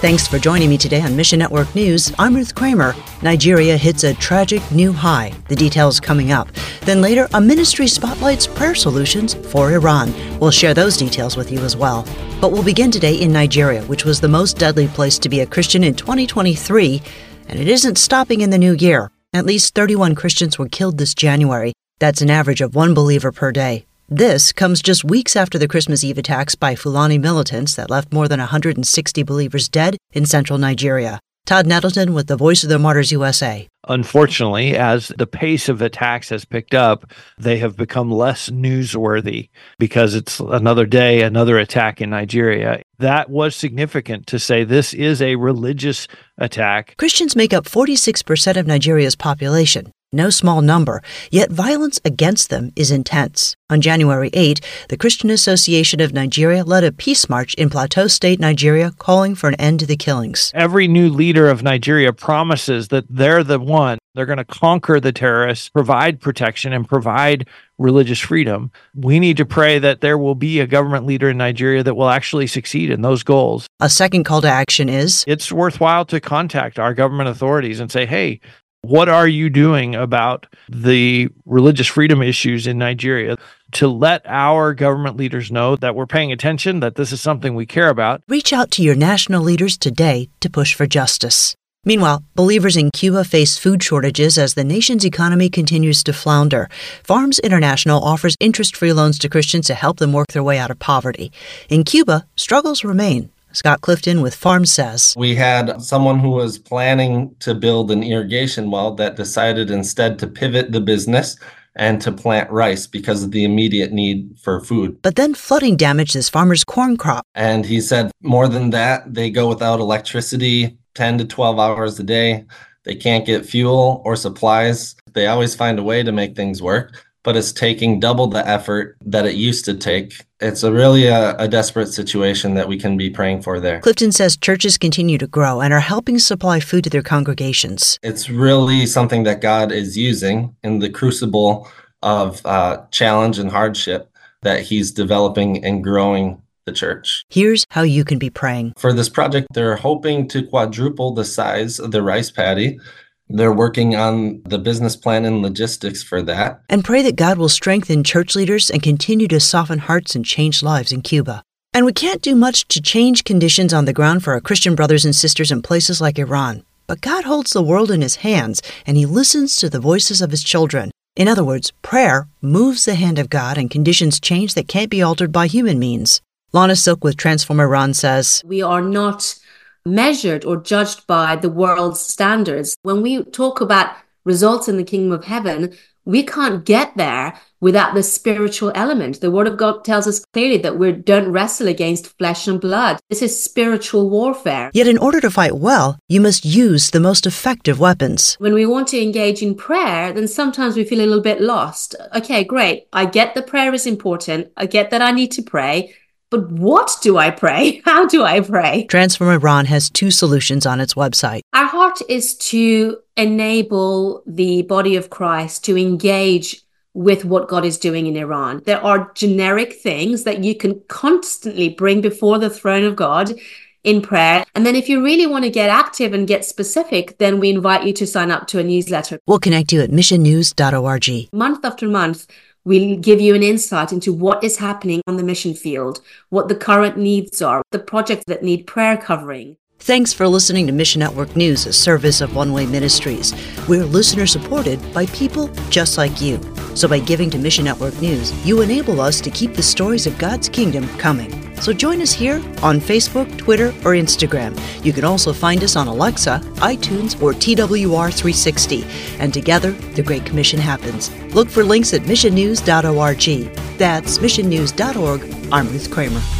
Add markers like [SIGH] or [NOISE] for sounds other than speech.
Thanks for joining me today on Mission Network News. I'm Ruth Kramer. Nigeria hits a tragic new high. The details coming up. Then later, a ministry spotlights prayer solutions for Iran. We'll share those details with you as well. But we'll begin today in Nigeria, which was the most deadly place to be a Christian in 2023, and it isn't stopping in the new year. At least 31 Christians were killed this January. That's an average of one believer per day. This comes just weeks after the Christmas Eve attacks by Fulani militants that left more than 160 believers dead in central Nigeria. Todd Nettleton with the Voice of the Martyrs USA. Unfortunately, as the pace of attacks has picked up, they have become less newsworthy because it's another day, another attack in Nigeria. That was significant to say this is a religious attack. Christians make up 46% of Nigeria's population no small number, yet violence against them is intense. On January 8, the Christian Association of Nigeria led a peace march in Plateau State, Nigeria, calling for an end to the killings. Every new leader of Nigeria promises that they're the one. They're going to conquer the terrorists, provide protection, and provide religious freedom. We need to pray that there will be a government leader in Nigeria that will actually succeed in those goals. A second call to action is it's worthwhile to contact our government authorities and say, hey, what are you doing about the religious freedom issues in Nigeria to let our government leaders know that we're paying attention, that this is something we care about? Reach out to your national leaders today to push for justice. Meanwhile, believers in Cuba face food shortages as the nation's economy continues to flounder. Farms International offers interest free loans to Christians to help them work their way out of poverty. In Cuba, struggles remain. Scott Clifton with Farm says. We had someone who was planning to build an irrigation well that decided instead to pivot the business and to plant rice because of the immediate need for food. But then flooding damaged this farmer's corn crop. And he said more than that, they go without electricity 10 to 12 hours a day. They can't get fuel or supplies. They always find a way to make things work but it's taking double the effort that it used to take. It's a really a, a, desperate situation that we can be praying for there. Clifton says churches continue to grow and are helping supply food to their congregations. It's really something that God is using in the crucible of uh, challenge and hardship that He's developing and growing the church. Here's how you can be praying. For this project, they're hoping to quadruple the size of the rice paddy they're working on the business plan and logistics for that. And pray that God will strengthen church leaders and continue to soften hearts and change lives in Cuba. And we can't do much to change conditions on the ground for our Christian brothers and sisters in places like Iran. But God holds the world in his hands, and he listens to the voices of his children. In other words, prayer moves the hand of God and conditions change that can't be altered by human means. Lana Silk with Transform Iran says We are not measured or judged by the world's standards. When we talk about results in the kingdom of heaven, we can't get there without the spiritual element. The word of God tells us clearly that we don't wrestle against flesh and blood. This is spiritual warfare. Yet in order to fight well, you must use the most effective weapons. When we want to engage in prayer, then sometimes we feel a little bit lost. Okay, great. I get the prayer is important. I get that I need to pray. But what do I pray? [LAUGHS] How do I pray? Transform Iran has two solutions on its website. Our heart is to enable the body of Christ to engage with what God is doing in Iran. There are generic things that you can constantly bring before the throne of God in prayer. And then if you really want to get active and get specific, then we invite you to sign up to a newsletter. We'll connect you at missionnews.org. Month after month, We'll give you an insight into what is happening on the mission field, what the current needs are, the projects that need prayer covering. Thanks for listening to Mission Network News, a service of One Way Ministries. We're listener supported by people just like you. So by giving to Mission Network News, you enable us to keep the stories of God's kingdom coming. So join us here on Facebook, Twitter, or Instagram. You can also find us on Alexa, iTunes, or TWR360. And together, the Great Commission happens. Look for links at missionnews.org. That's missionnews.org. I'm Ruth Kramer.